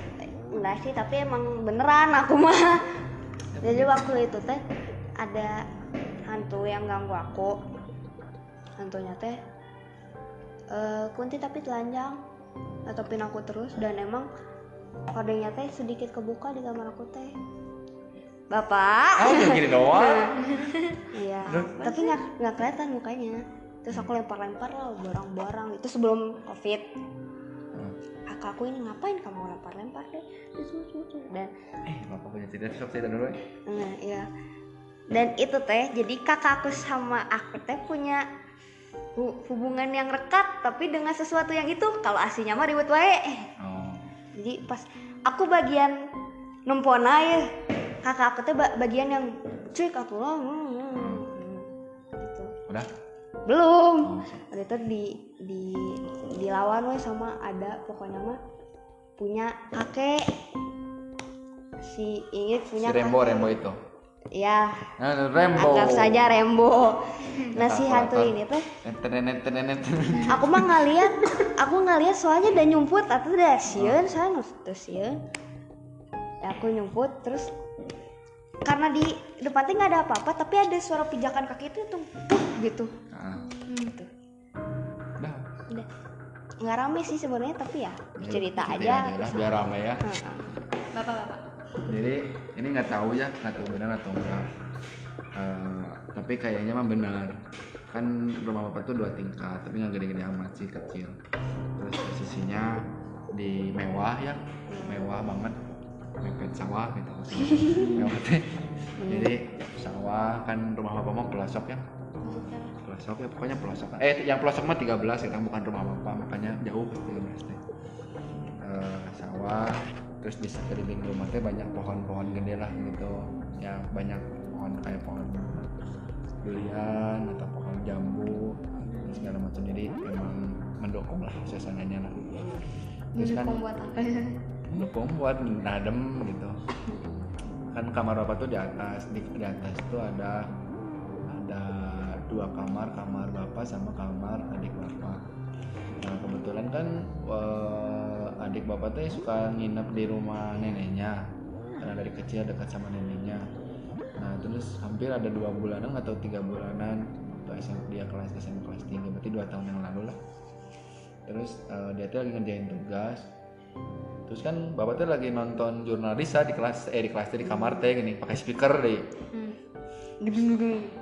enggak sih tapi emang beneran aku mah. Jadi waktu itu teh ada hantu yang ganggu aku. Hantunya teh eh, kunti tapi telanjang natopin aku terus dan emang kodenya teh sedikit kebuka di kamar aku teh. Bapak? Udah gini doang? [laughs] Iya tapi nggak nggak kelihatan mukanya. Terus aku lempar-lempar lah barang-barang. Itu sebelum covid. Hmm. kakakku ini ngapain kamu lempar-lempar deh? Dan eh bapak punya cerita sok cerita dulu ya Nah, iya. Dan itu teh, jadi kakakku sama aku teh punya hu- hubungan yang rekat, tapi dengan sesuatu yang itu kalau aslinya mah ribet wae. oh Jadi pas aku bagian nempona ya, kakak aku teh ba- bagian yang cuy aku lah. hmm, hmm, hmm. Gitu. udah Belum. oh. Waktu itu di di dilawan we sama ada pokoknya mah punya kakek si si punya Rembo kakek. Rembo itu Ya, nah, Rembo anggap saja Rembo. Nah si hantu ini teh, aku mah ngeliat, aku ngeliat soalnya udah nyumput atau udah sieun, saya terus sieun. Ya, aku nyumput terus karena di depan teh nggak ada apa-apa, tapi ada suara pijakan kaki itu tuh gitu. Nah, Gitu. udah Udah. Nggak rame sih sebenarnya tapi ya cerita Cerita aja. biar ramai ya bapak-bapak jadi ini nggak tahu ya nggak tahu benar atau enggak. Eh, tapi kayaknya mah benar. Kan rumah bapak tuh dua tingkat tapi nggak gede-gede amat sih kecil. Terus posisinya di mewah ya mewah banget. Mepet sawah gitu [laughs] mewah teh. Jadi sawah kan rumah bapak mah pelosok ya. Pelosok ya pokoknya pelosok. Eh yang pelosok mah 13 ya bukan rumah bapak makanya jauh 13 teh. Eh, sawah terus di sekeliling rumah teh banyak pohon-pohon gede lah gitu. Ya banyak pohon kayak pohon durian atau pohon jambu dan segala macam. Jadi memang mendukung lah suasananya lah. Terus kan mendukung buat apa? ya [laughs] mendukung buat nadem gitu. Kan kamar bapak tuh di atas di, di atas tuh ada ada dua kamar kamar bapak sama kamar adik bapak. Nah kebetulan kan eh, adik bapak tuh suka nginep di rumah neneknya. Karena dari kecil dekat sama neneknya. Nah terus hampir ada dua bulanan atau tiga bulanan. Waktu SMP dia kelas SMP kelas tiga berarti dua tahun yang lalu lah. Terus eh, dia tuh lagi ngerjain tugas. Terus kan bapak tuh lagi nonton jurnalis di kelas eh di kelas teh, di kamar teh gini pakai speaker deh.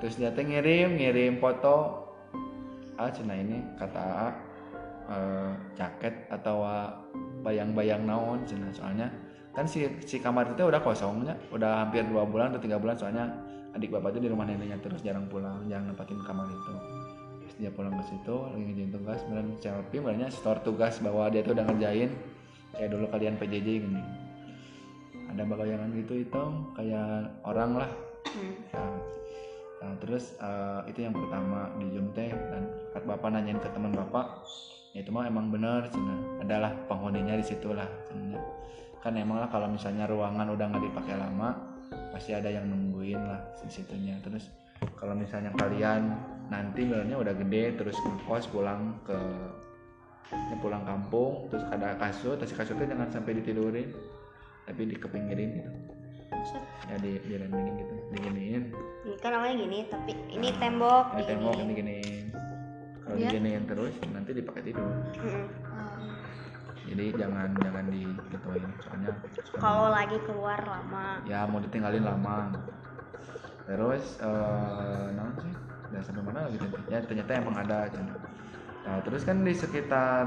Terus dia teh ngirim ngirim foto. Ah cina ini kata A eh, jaket atau bayang-bayang naon cina soalnya kan si si kamar itu udah kosongnya udah hampir dua bulan atau tiga bulan soalnya adik bapak itu di rumah neneknya terus jarang pulang jarang nempatin kamar itu. Terus dia pulang ke situ lagi ngerjain tugas kemudian selfie kemudian store tugas bahwa dia tuh udah ngerjain kayak dulu kalian PJJ gini. Ada bayangan gitu hitam kayak orang lah. Nah, nah, terus eh, itu yang pertama di teh dan bapak nanyain ke teman bapak itu mah emang bener cina adalah penghuninya di situ lah cenanya. kan emang lah kalau misalnya ruangan udah nggak dipakai lama pasti ada yang nungguin lah di situnya terus kalau misalnya kalian nanti bilangnya udah gede terus ngekos pulang ke ya pulang kampung terus ada kasur terus kasurnya jangan sampai ditidurin tapi dikepinggirin gitu ya di di landingin gitu diginiin Ini kan namanya gini, tapi ini tembok. ini. tembok ini diginiin kalau Ya. diginiin terus nanti dipakai tidur Mm-mm. jadi jangan jangan di gituin soalnya Kalau lagi keluar lama. ya mau ditinggalin lama terus eh nah sih dan sampai mana lagi tadi ya ternyata emang ada Cina. nah terus kan di sekitar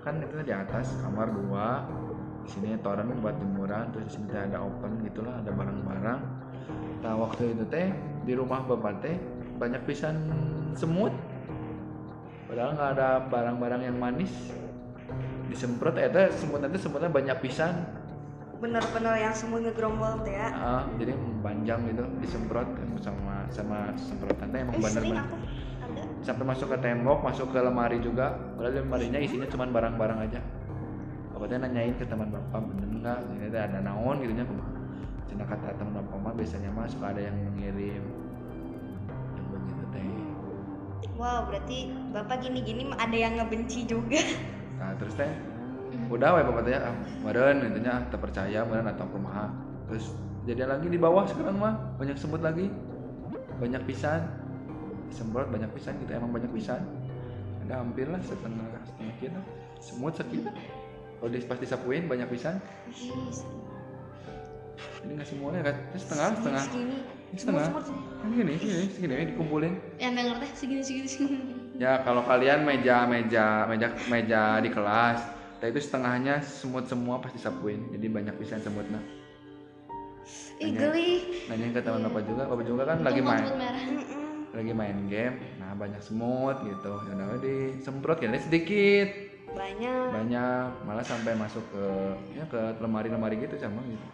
kan itu di atas kamar dua di sini toren buat jemuran terus di sini ada open gitulah ada barang-barang nah waktu itu teh di rumah bapak teh banyak pisan semut padahal nggak ada barang-barang yang manis. Disemprot eh teh semutnya teh semutnya banyak pisan. Bener-bener yang semua ngegerombol tuh ya. Ah, jadi panjang gitu disemprot sama sama semprotan. Teh emang Eh, bener sering bener. aku enggak sampai masuk ke tembok masuk ke lemari juga. Padahal lemarinya isinya cuma barang-barang aja. Bapaknya nanyain ke teman bapak bener nggak? Ini ada naon gitu nya. Cina kata teman bapak mah biasanya mah suka ada yang mengirim yang begitu teh wow berarti bapak gini-gini ada yang ngebenci juga. Nah terus teh? Udah wae bapak teh ah meren intinya terpercaya meren atau kumaha. Terus jadi lagi di bawah sekarang mah banyak semut lagi. Banyak pisan. Semprot banyak pisan gitu emang banyak pisan. Ada hampir lah setengah setengah kita semut sekitar kalau pas disapuin banyak pisan. Ini nggak semuanya kan? Ini setengah setengah segini Ini setengah. Ini. Gini segini segini dikumpulin. Yang nggak ngerti. Segini segini segini. Ya kalau kalian meja meja meja meja di kelas, nah itu setengahnya semut semua pasti disapuin, jadi banyak pisan semutnya. ih Nanya- geli. Nanyain ke teman bapak juga, bapak juga kan lagi main, semut lagi main game, nah banyak semut gitu, ya udah disemprot ya sedikit, banyak. Banyak, malah sampai masuk ke ya ke lemari-lemari gitu sama gitu,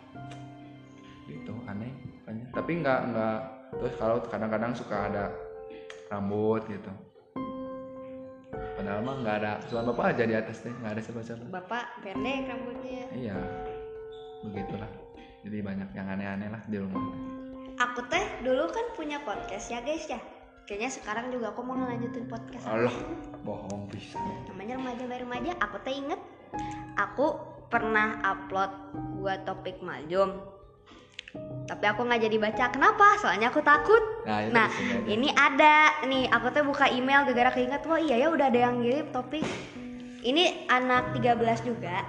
gitu aneh. Tapi nggak nggak terus kalau kadang-kadang suka ada rambut gitu. Padahal mah nggak ada, cuma bapak aja di atas deh, nggak ada siapa-siapa. bapak pendek rambutnya Iya, begitulah. Jadi banyak yang aneh-aneh lah di rumah. aku teh dulu kan punya podcast ya guys ya kayaknya sekarang juga aku mau ngelanjutin podcast. Allah, bohong bisa. namanya remaja by remaja aku teh inget aku pernah upload buat topik maljum tapi aku nggak jadi baca. Kenapa? Soalnya aku takut. Nah, itu nah ini ada. Nih aku tuh buka email gara-gara keinget wah iya ya udah ada yang ngirim topik. Ini anak 13 juga.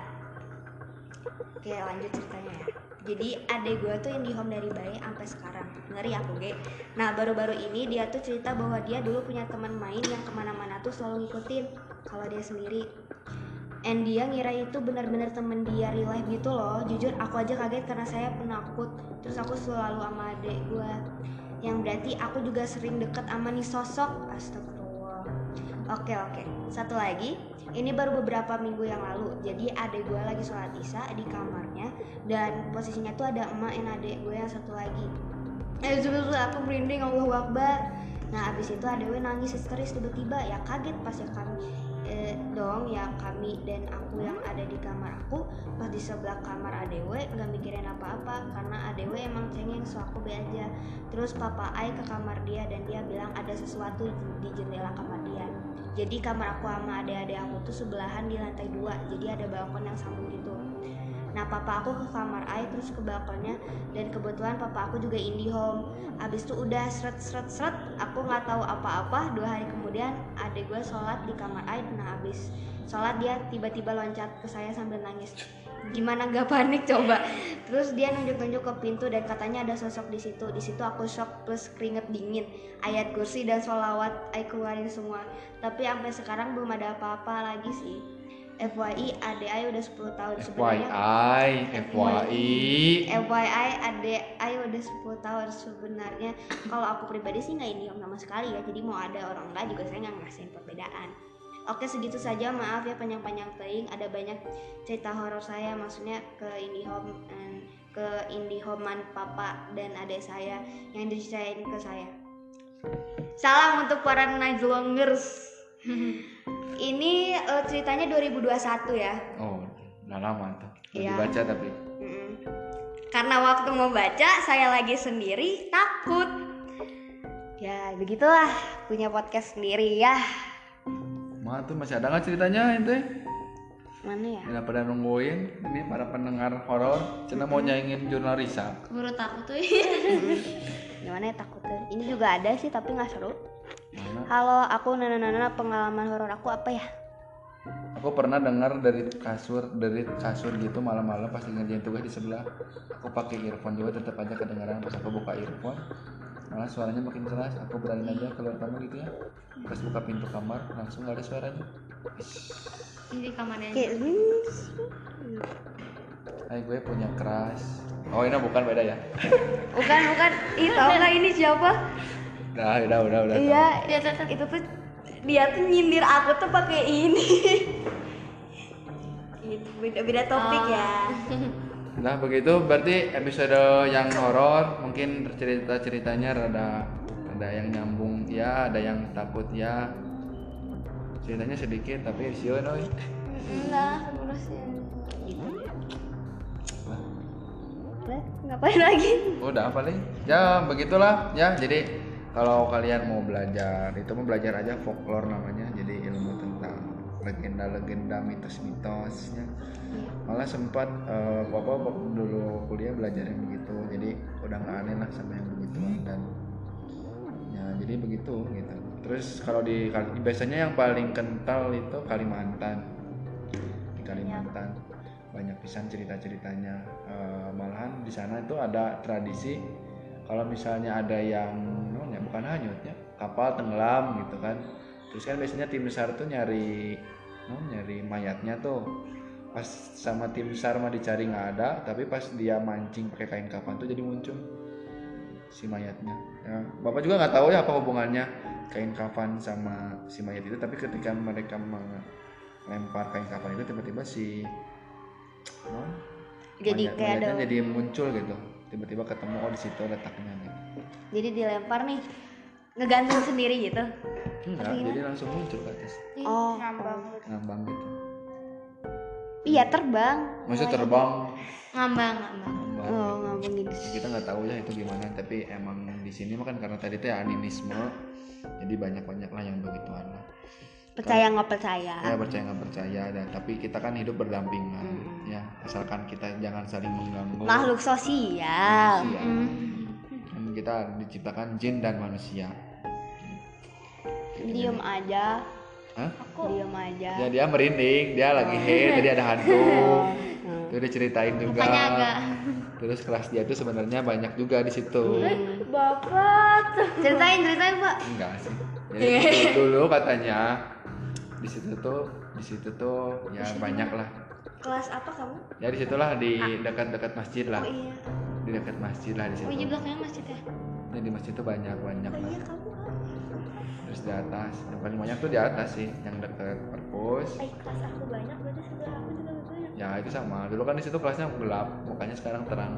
Oke lanjut ceritanya ya. Jadi adek gue tuh yang di home dari bayi sampai sekarang. Ngeri aku ge. Nah baru-baru ini dia tuh cerita bahwa dia dulu punya teman main yang ke mana-mana tuh selalu ngikutin. Kalau dia sendiri and dia ngira itu benar-benar temen dia real life gitu loh. Jujur aku aja kaget karena saya penakut. Terus aku selalu sama adek gue yang berarti aku juga sering deket sama nih sosok. Astagfirullah. Oke oke. Satu lagi. Ini baru beberapa minggu yang lalu. Jadi adek gue lagi sholat isya di kamarnya. Dan posisinya tuh ada emak dan adek gue yang satu lagi. Eh sebelum aku merinding. Allahu Akbar. Nah abis itu adek gue nangis histeris tiba-tiba. Ya kaget pas ya kami eh, dong ya kami dan aku yang ada di kamar aku pas di sebelah kamar adewe nggak mikirin apa-apa karena adewe emang cengeng so aku be aja. Terus papa Ai ke kamar dia dan dia bilang ada sesuatu di jendela kamar dia. Jadi kamar aku sama adik-adik aku tuh sebelahan di lantai dua jadi ada balkon yang sambung gitu Nah papa aku ke kamar Ai terus ke balkonnya dan kebetulan papa aku juga indie home. Abis itu udah seret seret seret aku nggak tahu apa-apa dua hari kemudian adik gue sholat di kamar Ai. Nah abis sholat dia tiba-tiba loncat ke saya sambil nangis. Gimana gak panik coba? Terus dia nunjuk-nunjuk ke pintu dan katanya ada sosok di situ. Di situ aku shock plus keringet dingin. Ayat kursi dan sholawat Ai keluarin semua. Tapi sampai sekarang belum ada apa-apa lagi sih. FYI ADI udah 10 tahun sebenarnya. FYI, FYI. FYI ADI udah 10 tahun sebenarnya. Kalau aku pribadi sih nggak indihome sama sekali ya jadi mau ada orang enggak juga saya nggak ngerasain perbedaan. Oke segitu saja maaf ya panjang-panjang teing ada banyak cerita horor saya maksudnya ke IndiHome eh, ke IndiHomean papa dan adik saya yang diceritain ke saya. Salam untuk para Najlongers Ini eh, ceritanya 2021 ya Oh, udah lama tuh. Iya. dibaca tapi. Mm-mm. Karena waktu mau baca saya lagi sendiri takut. Ya begitulah punya podcast sendiri ya. Mah tuh masih ada nggak ceritanya ente? Mana ya? Udah pada nungguin ini para pendengar horor, cina mau nyaingin jurnal Risa. menurut aku tuh Gimana ya takutnya? Ini juga ada sih tapi nggak seru. Mana? Halo, aku Nana Nana pengalaman horor aku apa ya? Aku pernah dengar dari kasur dari kasur gitu malam-malam pas ngerjain tugas di sebelah. Aku pakai earphone juga tetap aja kedengaran pas aku buka earphone. Malah suaranya makin keras. Aku berani aja keluar kamar gitu ya. Pas buka pintu kamar langsung gak ada suaranya. ini kamarnya Kayak Hai gue punya keras. Oh ini bukan beda ya? bukan bukan. Ih tau nggak ini siapa? Udah, udah, udah, udah. Iya, lihat. itu tuh dia tuh nyindir aku tuh pakai ini. Gitu, Beda-beda topik Oh. ya. Nah begitu berarti episode yang horor mungkin cerita ceritanya rada ada yang nyambung ya ada yang takut ya ceritanya sedikit tapi sih oi lurusin Lah, ngapain lagi udah apa nih ya begitulah ya jadi kalau kalian mau belajar itu mau belajar aja folklore namanya jadi ilmu tentang legenda-legenda mitos-mitosnya. Malah sempat eh, papa waktu dulu kuliah belajar yang begitu jadi udah nggak aneh lah sama yang begitu. Dan ya jadi begitu gitu. Terus kalau di biasanya yang paling kental itu Kalimantan. Di Kalimantan banyak pisan cerita-ceritanya. Eh, malahan di sana itu ada tradisi kalau misalnya ada yang namanya bukan hanyut ya kapal tenggelam gitu kan. Terus kan biasanya tim besar tuh nyari no, nyari mayatnya tuh. Pas sama tim besar mah dicari nggak ada tapi pas dia mancing pakai kain kafan tuh jadi muncul si mayatnya. Ya, bapak juga nggak tahu ya apa hubungannya kain kafan sama si mayat itu tapi ketika mereka melempar kain kafan itu tiba-tiba si no, jadi kayak ada jadi muncul gitu tiba-tiba ketemu oh di situ letaknya gitu jadi dilempar nih ngegantung sendiri gitu? Enggak jadi langsung muncul ke atas oh. ngambang. Ngambang gitu. Iya terbang. Maksudnya terbang. Ngambang ngambang. Ngambang oh gitu. ngambang gitu kita nggak tahu ya itu gimana tapi emang di sini mah kan karena tadi itu ya animisme. Jadi banyak banyak lah yang begituan lah percaya nggak percaya. Ya percaya nggak percaya. Dan tapi kita kan hidup berdampingan Mm-mm. ya. Asalkan kita jangan saling mengganggu. Makhluk sosial. Manusia. Kan kita diciptakan jin dan manusia. Diem aja. Hah? diem aja. Ya dia merinding. Dia lagi head tadi ada hantu. Itu diceritain juga. Mukanya agak terus kelas dia itu sebenarnya banyak juga di situ. Bapak. Tuh ceritain ceritain pak. Enggak sih. Jadi dulu, dulu katanya di situ tuh di situ tuh ya banyak lah. Kelas apa kamu? Ya di situlah di dekat-dekat masjid lah. Oh iya. Di dekat masjid lah di oh iya situ belakangnya masjid ya? Ini di masjid tuh banyak banyak oh lah. iya kamu terus di atas yang paling banyak tuh di atas sih yang dekat perpus. Eh kelas aku banyak berarti sebelah aku juga banyak ya? Itu sama. Dulu kan di situ kelasnya gelap makanya sekarang terang.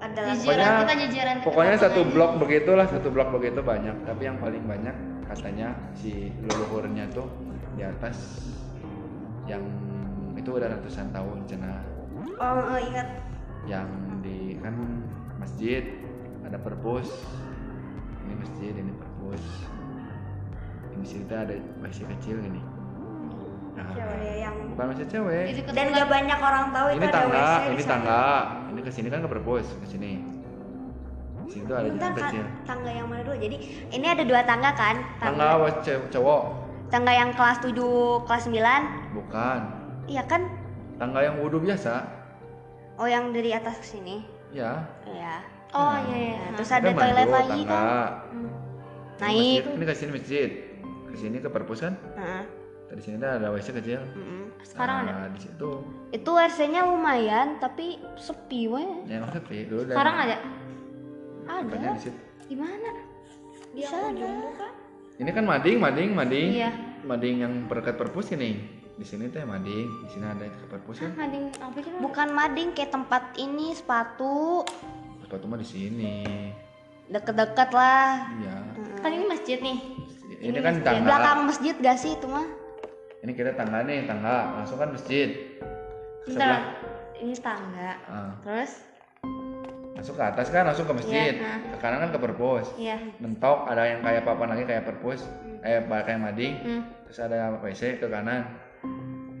Ada jajaran Pokoknya- kita jajaran kita pokoknya satu aja. blok begitulah satu blok begitu banyak. Tapi yang paling banyak katanya si leluhurnya tuh di atas yang itu udah ratusan tahun cina. Oh, oh ingat yang di kan masjid ada perpus. Ini masjid ini perpus. Ini sini tuh ada masjid kecil gini nah cewek yang bukan masjid cewek. Dan gak banyak orang tahu itu ini ada tangga WC ini tangga. Ini ke sini kan ke perpus ke sini sini tuh ada Bentar, Kak, kecil tangga yang mana dulu? Jadi ini ada dua tangga kan? Tangga cew- cowok? tangga yang kelas 7 kelas 9 bukan. Iya kan? Tangga yang wudhu biasa. Oh yang dari atas ke sini? Ya iya. Oh iya iya. Nah, Nah, terus ada toilet lagi tangga. kan? Hmm. Naik. masjid, ini ke sini masjid. Ke sini ke perpus kan? Heeh. di sini tuh ada WC kecil. Mm-mm. sekarang ada. nah, di situ. Itu WC-nya lumayan tapi sepi weh. Yang sepi dulu sekarang ada ada. Di situ. Di mana di Bisa yang ada. ujung bukan ini kan mading mading mading. Iya. Mading yang perkat perpus ini. Di sini teh mading di sini ada ke perpus kan mading apa sih bukan mading kayak tempat ini sepatu. Sepatu mah di sini. Deket-deket lah. Iya. Kan ini masjid nih. Ini, kan Di tangga. Belakang masjid gak sih itu mah? Ini kita tangga nih tangga. Langsung kan masjid. Bentar. ini tangga. Ah, terus masuk ke atas kan langsung ke masjid. Iya, nah. ke kanan kan ke perpus. Iya. Mentok ada yang kayak papan lagi kayak perpus eh kayak mading. Hmm. terus ada WC ke kanan.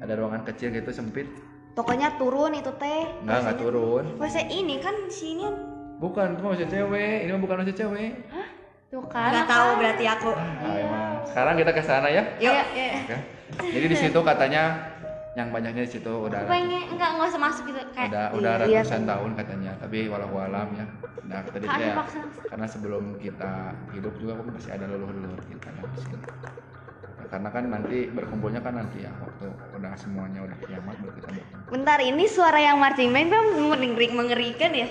Ada ruangan kecil gitu sempit. Pokoknya turun itu teh. Nggak nggak turun. WC ini kan sini. Bukan itu WC cewek ini bukan WC cewek tuh kan. Nggak tahu berarti aku. Emang. Sekarang kita ke sana ya. Yuk. Iya, iya. Oke. jadi di situ katanya yang banyaknya di situ udah pengen enggak enggak usah masuk gitu kayak udah udah Iya, ratusan tahun katanya tapi walau alam ya. Nah tadi Kan ya karena sebelum kita hidup juga masih ada leluhur-leluhur kita kan di situ. Nah, karena kan nanti berkumpulnya kan nanti ya waktu udah semuanya udah kiamat baru kita berkumpul. Bentar ini suara yang marching band kan mengeri mengerikan ya?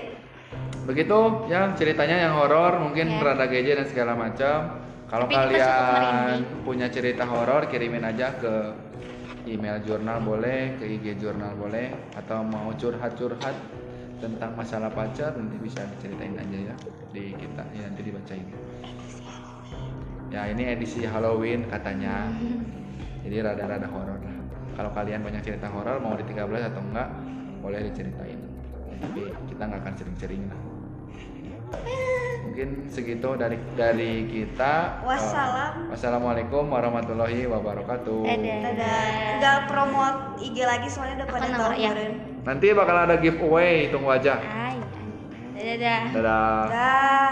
Begitu ya ceritanya yang horor mungkin Ya. rada geje dan segala macam. Kalau kalian punya cerita horor kirimin aja ke email jurnal boleh ke IG jurnal boleh atau mau curhat-curhat tentang masalah pacar nanti bisa diceritain aja ya di kita ya nanti dibacain. Ya ini edisi Halloween katanya. Jadi rada-rada horor lah. Kalau kalian banyak cerita horor mau di 13 atau enggak boleh diceritain. Tapi kita nggak akan sering-sering lah mungkin segitu dari dari kita Wassalam. Eh, wassalamualaikum warahmatullahi wabarakatuh Dadah. Enggak promote IG lagi soalnya udah pada tahu ya. nanti bakal ada giveaway tunggu aja Ay, ay. dadah dadah Dah.